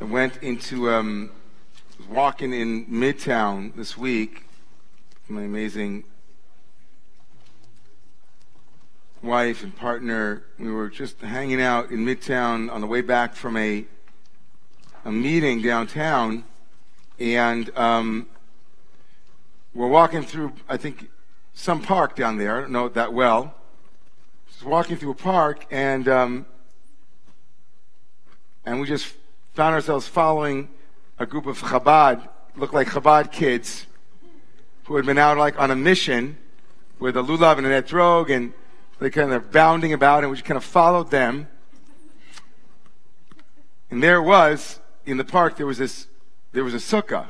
I went into, um, walking in Midtown this week. My amazing wife and partner. We were just hanging out in Midtown on the way back from a a meeting downtown, and um, we're walking through. I think some park down there. I don't know it that well. Just walking through a park, and um, and we just found ourselves following a group of Chabad, looked like Chabad kids, who had been out like on a mission with a lulav and an etrog, and they kind of bounding about, and we just kind of followed them. And there was in the park. There was this, there was a sukkah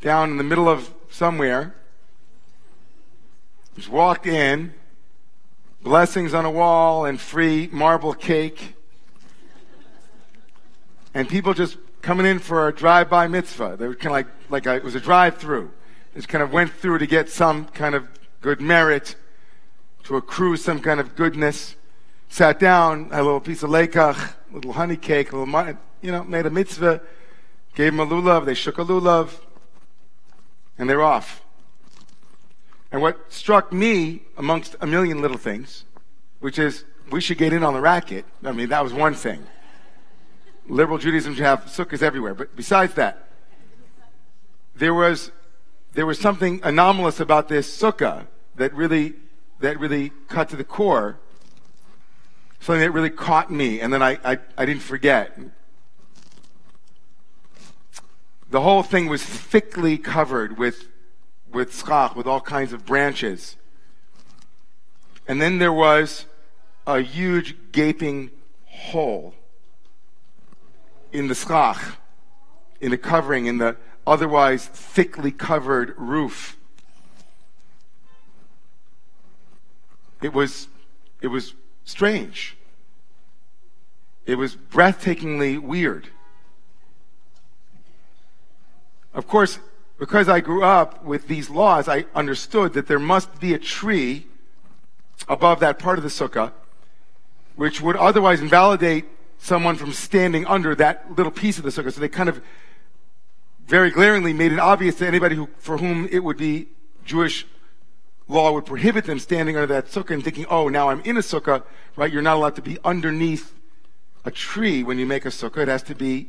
down in the middle of somewhere. Just walked in, blessings on a wall and free marble cake, and people just coming in for a drive-by mitzvah. They were kind of like, like a, it was a drive-through. Just kind of went through to get some kind of good merit to accrue some kind of goodness. Sat down, had a little piece of lekach, a little honey cake, a little, you know, made a mitzvah, gave them a lulav, they shook a lulav, and they're off. And what struck me, amongst a million little things, which is we should get in on the racket. I mean, that was one thing. Liberal Judaism should have sukkahs everywhere. But besides that, there was, there was something anomalous about this sukkah that really that really cut to the core, something that really caught me, and then I, I, I didn't forget. The whole thing was thickly covered with, with schach, with all kinds of branches. And then there was a huge gaping hole in the schach, in the covering, in the otherwise thickly covered roof. It was, it was strange. It was breathtakingly weird. Of course, because I grew up with these laws, I understood that there must be a tree above that part of the sukkah, which would otherwise invalidate someone from standing under that little piece of the sukkah. So they kind of very glaringly made it obvious to anybody who, for whom it would be Jewish law would prohibit them standing under that sukkah and thinking, oh, now I'm in a sukkah, right? You're not allowed to be underneath a tree when you make a sukkah. It has to be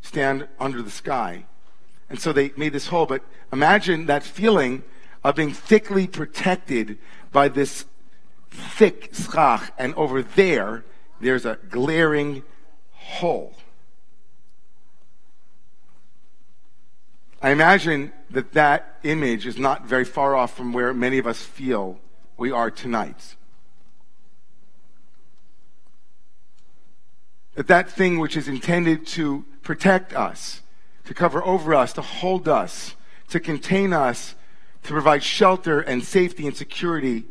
stand under the sky. And so they made this hole. But imagine that feeling of being thickly protected by this thick schach, and over there, there's a glaring hole. I imagine that that image is not very far off from where many of us feel we are tonight. That that thing which is intended to protect us, to cover over us, to hold us, to contain us, to provide shelter and safety and security,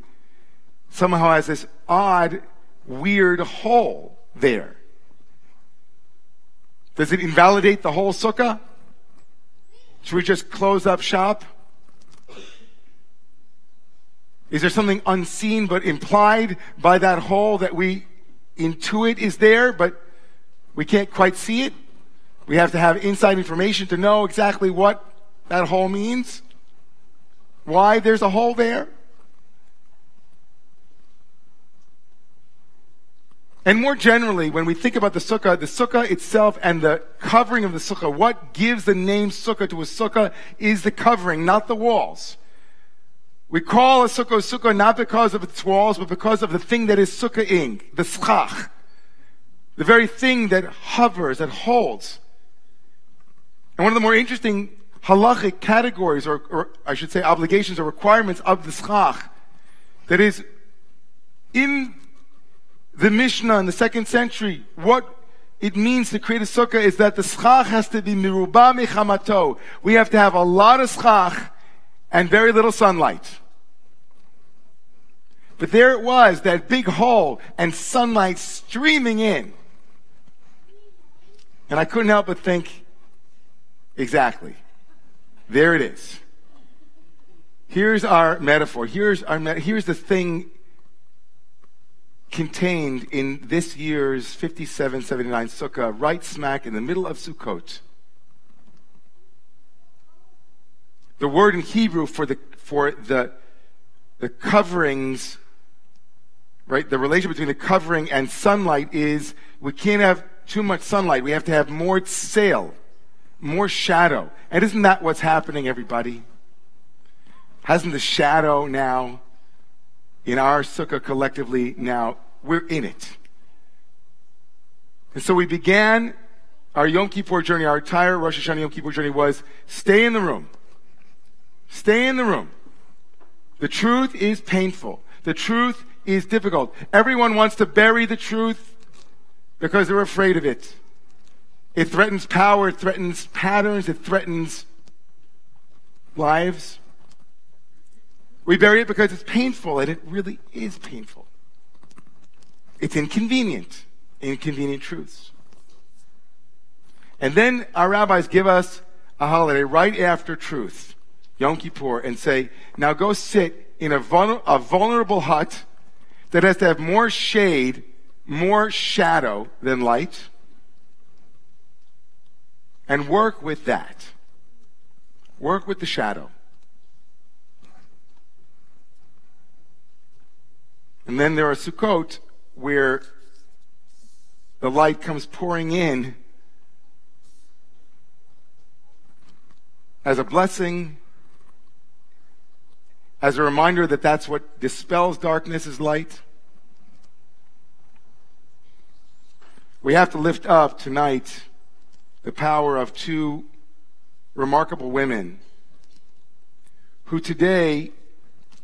somehow has this odd, weird hole there. Does it invalidate the whole sukkah? Should we just close up shop? Is there something unseen but implied by that hole that we intuit is there, but we can't quite see it? We have to have inside information to know exactly what that hole means. Why there's a hole there? And more generally, when we think about the sukkah, the sukkah itself and the covering of the sukkah, what gives the name sukkah to a sukkah is the covering, not the walls. We call a sukkah a sukkah not because of its walls, but because of the thing that is sukkahing, the schach. The very thing that hovers, that holds. And one of the more interesting halachic categories, or, or I should say obligations or requirements of the schach, that is in the Mishnah in the second century, what it means to create a sukkah is that the schach has to be miruba mechamato. We have to have a lot of schach and very little sunlight. But there it was, that big hole and sunlight streaming in. And I couldn't help but think, exactly. There it is. Here's our metaphor. Here's our, here's the thing contained in this year's 5779 Sukkah, right smack in the middle of Sukkot. The word in Hebrew for the, for the, the coverings, right, the relation between the covering and sunlight is we can't have too much sunlight. We have to have more tzel, more shadow. And isn't that what's happening, everybody? Hasn't the shadow now in our sukkah collectively now, we're in it. And so we began our Yom Kippur journey, our entire Rosh Hashanah Yom Kippur journey was stay in the room. Stay in the room. The truth is painful. The truth is difficult. Everyone wants to bury the truth because they're afraid of it. It threatens power, it threatens patterns, it threatens lives. We bury it because it's painful, and it really is painful. It's inconvenient, inconvenient truths. And then our rabbis give us a holiday right after truth, Yom Kippur, and say, now go sit in a, vul- a vulnerable hut that has to have more shade, more shadow than light, and work with that. Work with the shadow. And then there are Sukkot where the light comes pouring in as a blessing, as a reminder that that's what dispels darkness is light. We have to lift up tonight the power of two remarkable women who today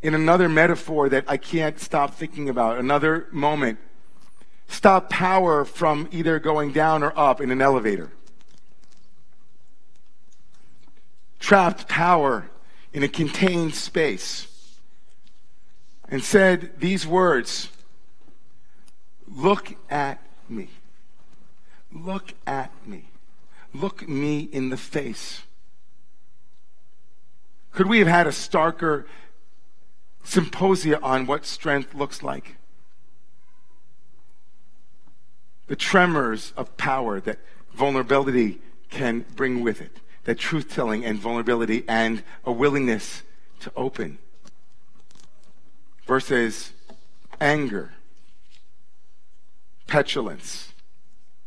in another metaphor that I can't stop thinking about, another moment. Stop power from either going down or up in an elevator. Trapped power in a contained space. And said these words Look at me. Look at me. Look me in the face. Could we have had a starker symposia on what strength looks like. The tremors of power that vulnerability can bring with it, that truth telling and vulnerability and a willingness to open versus anger, petulance,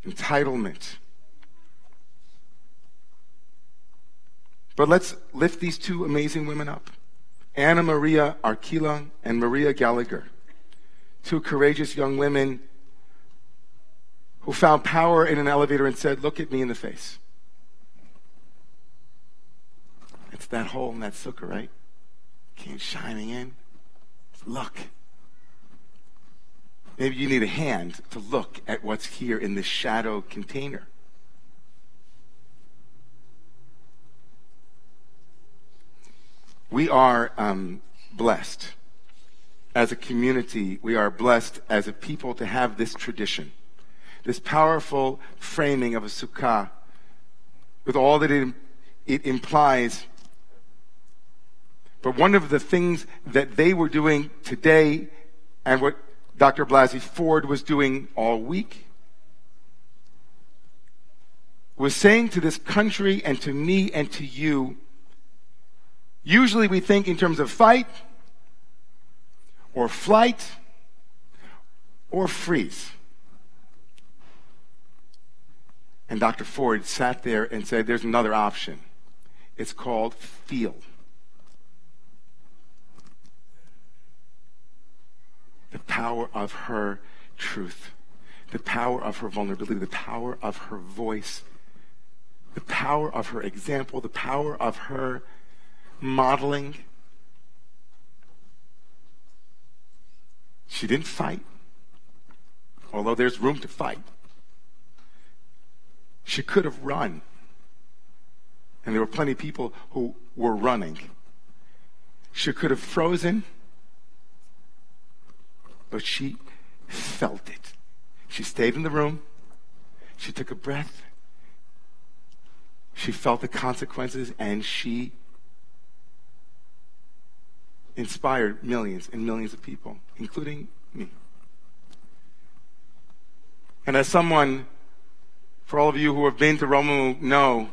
entitlement. But let's lift these two amazing women up. Ana Maria Archila and Maria Gallagher, two courageous young women who found power in an elevator and said, Look at me in the face. It's that hole in that sukkah, right? Came shining in. Look. Maybe you need a hand to look at what's here in this shadow container. We are um, blessed as a community. We are blessed as a people to have this tradition, this powerful framing of a sukkah with all that it, it implies. But one of the things that they were doing today and what Dr. Blasey Ford was doing all week was saying to this country and to me and to you Usually we think in terms of fight or flight or freeze. And Dr. Ford sat there and said, There's another option. It's called feel. The power of her truth, the power of her vulnerability, the power of her voice, the power of her example, the power of her modeling. She didn't fight, although there's room to fight. She could have run. And there were plenty of people who were running. She could have frozen, but she felt it. She stayed in the room. She took a breath. She felt the consequences and she inspired millions and millions of people, including me. And as someone, for all of you who have been to Romemu know,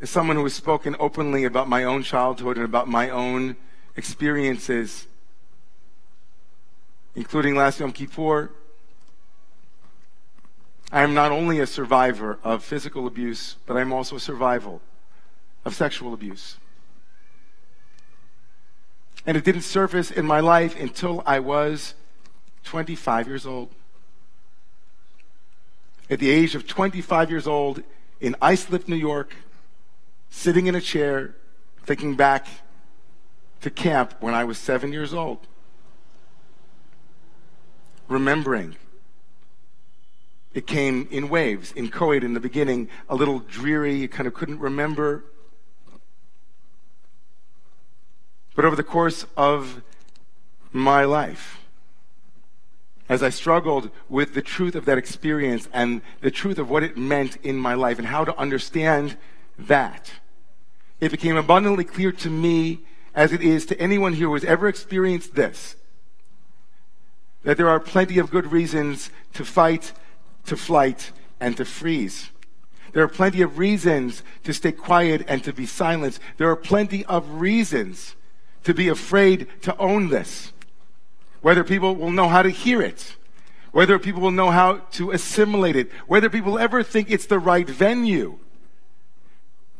as someone who has spoken openly about my own childhood and about my own experiences, including last Yom Kippur, I am not only a survivor of physical abuse, but I'm also a survival of sexual abuse. And it didn't surface in my life until I was 25 years old. At the age of 25 years old in Islip, New York, sitting in a chair, thinking back to camp when I was seven years old. Remembering. It came in waves. In in the beginning, a little dreary, you kind of couldn't remember. But over the course of my life, as I struggled with the truth of that experience and the truth of what it meant in my life and how to understand that, it became abundantly clear to me, as it is to anyone here who has ever experienced this, that there are plenty of good reasons to fight, to flight, and to freeze. There are plenty of reasons to stay quiet and to be silent. There are plenty of reasons to be afraid to own this. Whether people will know how to hear it, whether people will know how to assimilate it, whether people ever think it's the right venue,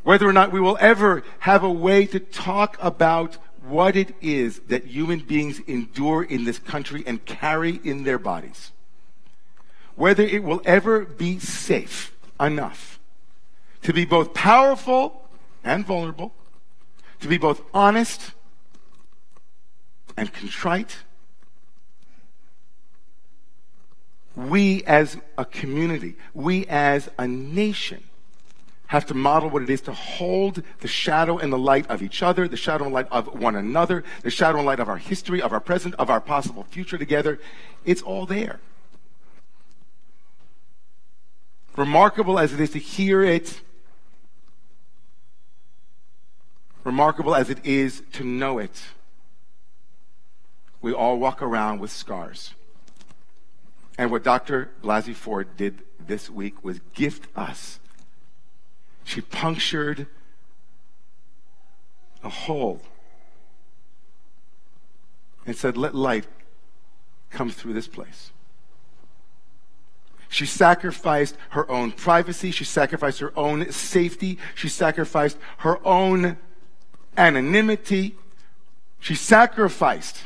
whether or not we will ever have a way to talk about what it is that human beings endure in this country and carry in their bodies. Whether it will ever be safe enough to be both powerful and vulnerable, to be both honest and contrite. We as a community, we as a nation, have to model what it is to hold the shadow and the light of each other, the shadow and light of one another, the shadow and light of our history, of our present, of our possible future together. It's all there. Remarkable as it is to hear it, remarkable as it is to know it we all walk around with scars. And what Dr. Blasey Ford did this week was gift us. She punctured a hole and said, Let light come through this place. She sacrificed her own privacy. She sacrificed her own safety. She sacrificed her own anonymity. She sacrificed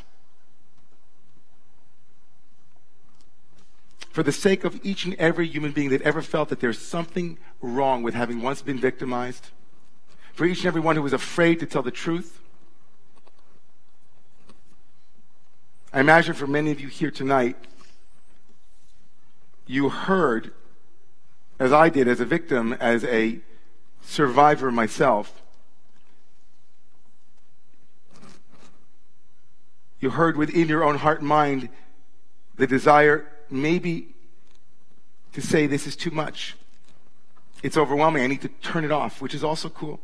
for the sake of each and every human being that ever felt that there's something wrong with having once been victimized, for each and every one who was afraid to tell the truth. I imagine for many of you here tonight, you heard, as I did, as a victim, as a survivor myself, you heard within your own heart and mind the desire maybe to say this is too much. It's overwhelming. I need to turn it off, which is also cool.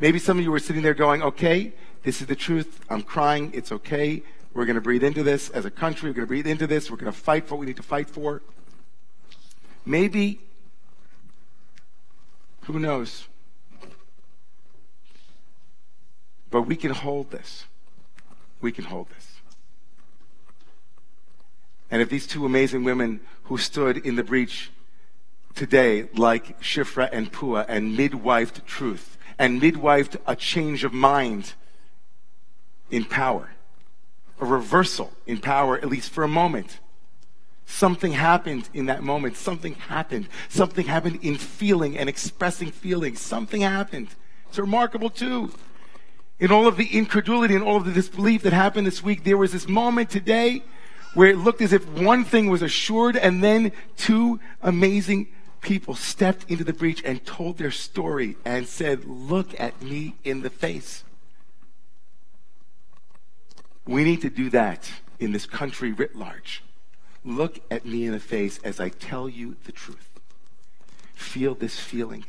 Maybe some of you were sitting there going, okay, this is the truth. I'm crying. It's okay. We're going to breathe into this as a country. We're going to breathe into this. We're going to fight for what we need to fight for. Maybe, who knows? But we can hold this. We can hold this. And if these two amazing women who stood in the breach today, like Shifra and Pua, and midwifed truth, and midwifed a change of mind in power, a reversal in power, at least for a moment. Something happened in that moment. Something happened. Something happened in feeling and expressing feelings. Something happened. It's remarkable, too. In all of the incredulity and all of the disbelief that happened this week, there was this moment today where it looked as if one thing was assured and then two amazing people stepped into the breach and told their story and said, Look at me in the face. We need to do that in this country writ large. Look at me in the face as I tell you the truth. Feel this feeling.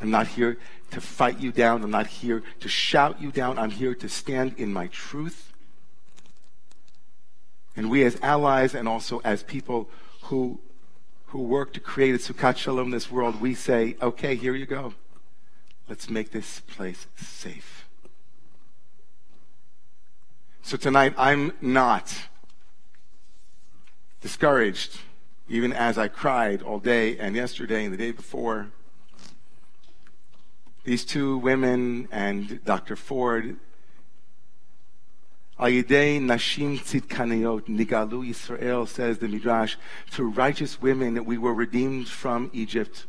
I'm not here to fight you down. I'm not here to shout you down. I'm here to stand in my truth and we as allies and also as people who, who work to create a Sukkat Shalom in this world, we say, okay, here you go. Let's make this place safe. So tonight, I'm not discouraged, even as I cried all day and yesterday and the day before. These two women and Dr. Ford, Ayidei Nashim Tzidkaniyot, Nigalu Yisrael, says the Midrash, through righteous women that we were redeemed from Egypt.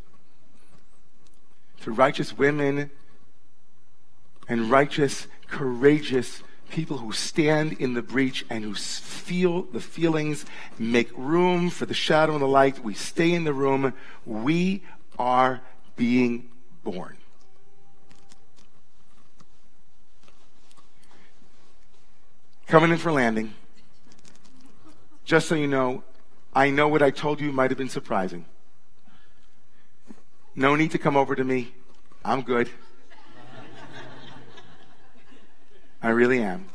Through righteous women and righteous, courageous people who stand in the breach and who feel the feelings, make room for the shadow and the light. We stay in the room. We are being born. Coming in for landing. Just so you know, I know what I told you might have been surprising. No need to come over to me. I'm good. I really am.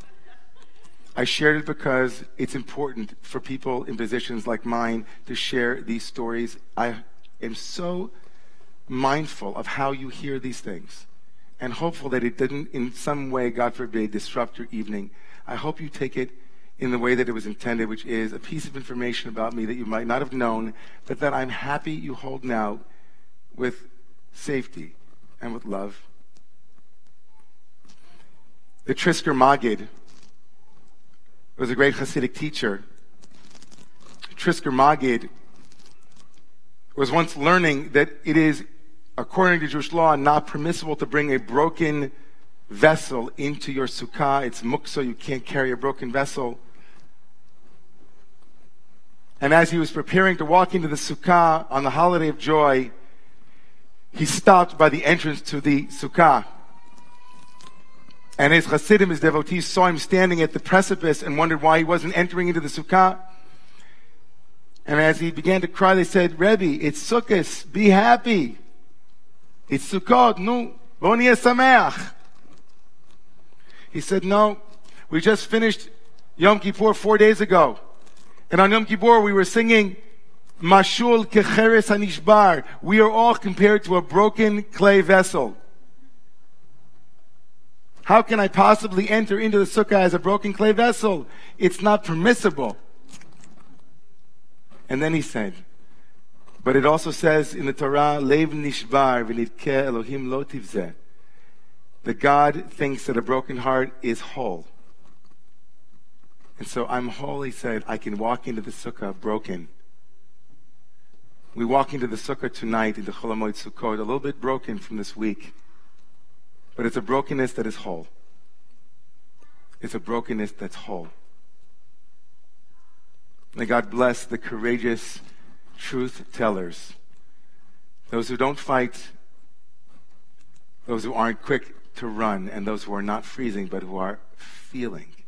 I shared it because it's important for people in positions like mine to share these stories. I am so mindful of how you hear these things and hopeful that it didn't, in some way, God forbid, disrupt your evening. I hope you take it in the way that it was intended, which is a piece of information about me that you might not have known, but that I'm happy you hold now with safety and with love the Trisker Magid was a great Hasidic teacher. Trisker Magid was once learning that it is, according to Jewish law, not permissible to bring a broken vessel into your sukkah. It's muksa, you can't carry a broken vessel. And as he was preparing to walk into the sukkah on the holiday of joy, he stopped by the entrance to the sukkah. And his Hasidim, his devotees, saw him standing at the precipice and wondered why he wasn't entering into the Sukkah. And as he began to cry, they said, Rebbe, it's Sukkot, be happy. It's Sukkot, no, boni sameach. He said, no, we just finished Yom Kippur four days ago. And on Yom Kippur, we were singing, Mashul kecheres anishbar. We are all compared to a broken clay vessel. How can I possibly enter into the sukkah as a broken clay vessel? It's not permissible. And then he said, but it also says in the Torah, Lev nishbar Elohim lo tivzeh. That God thinks that a broken heart is whole. And so I'm whole, he said, I can walk into the sukkah broken. We walk into the sukkah tonight, into Chol Hamoed Sukkot, a little bit broken from this week. But it's a brokenness that is whole. It's a brokenness that's whole. May God bless the courageous truth tellers, those who don't fight, those who aren't quick to run, and those who are not freezing but who are feeling.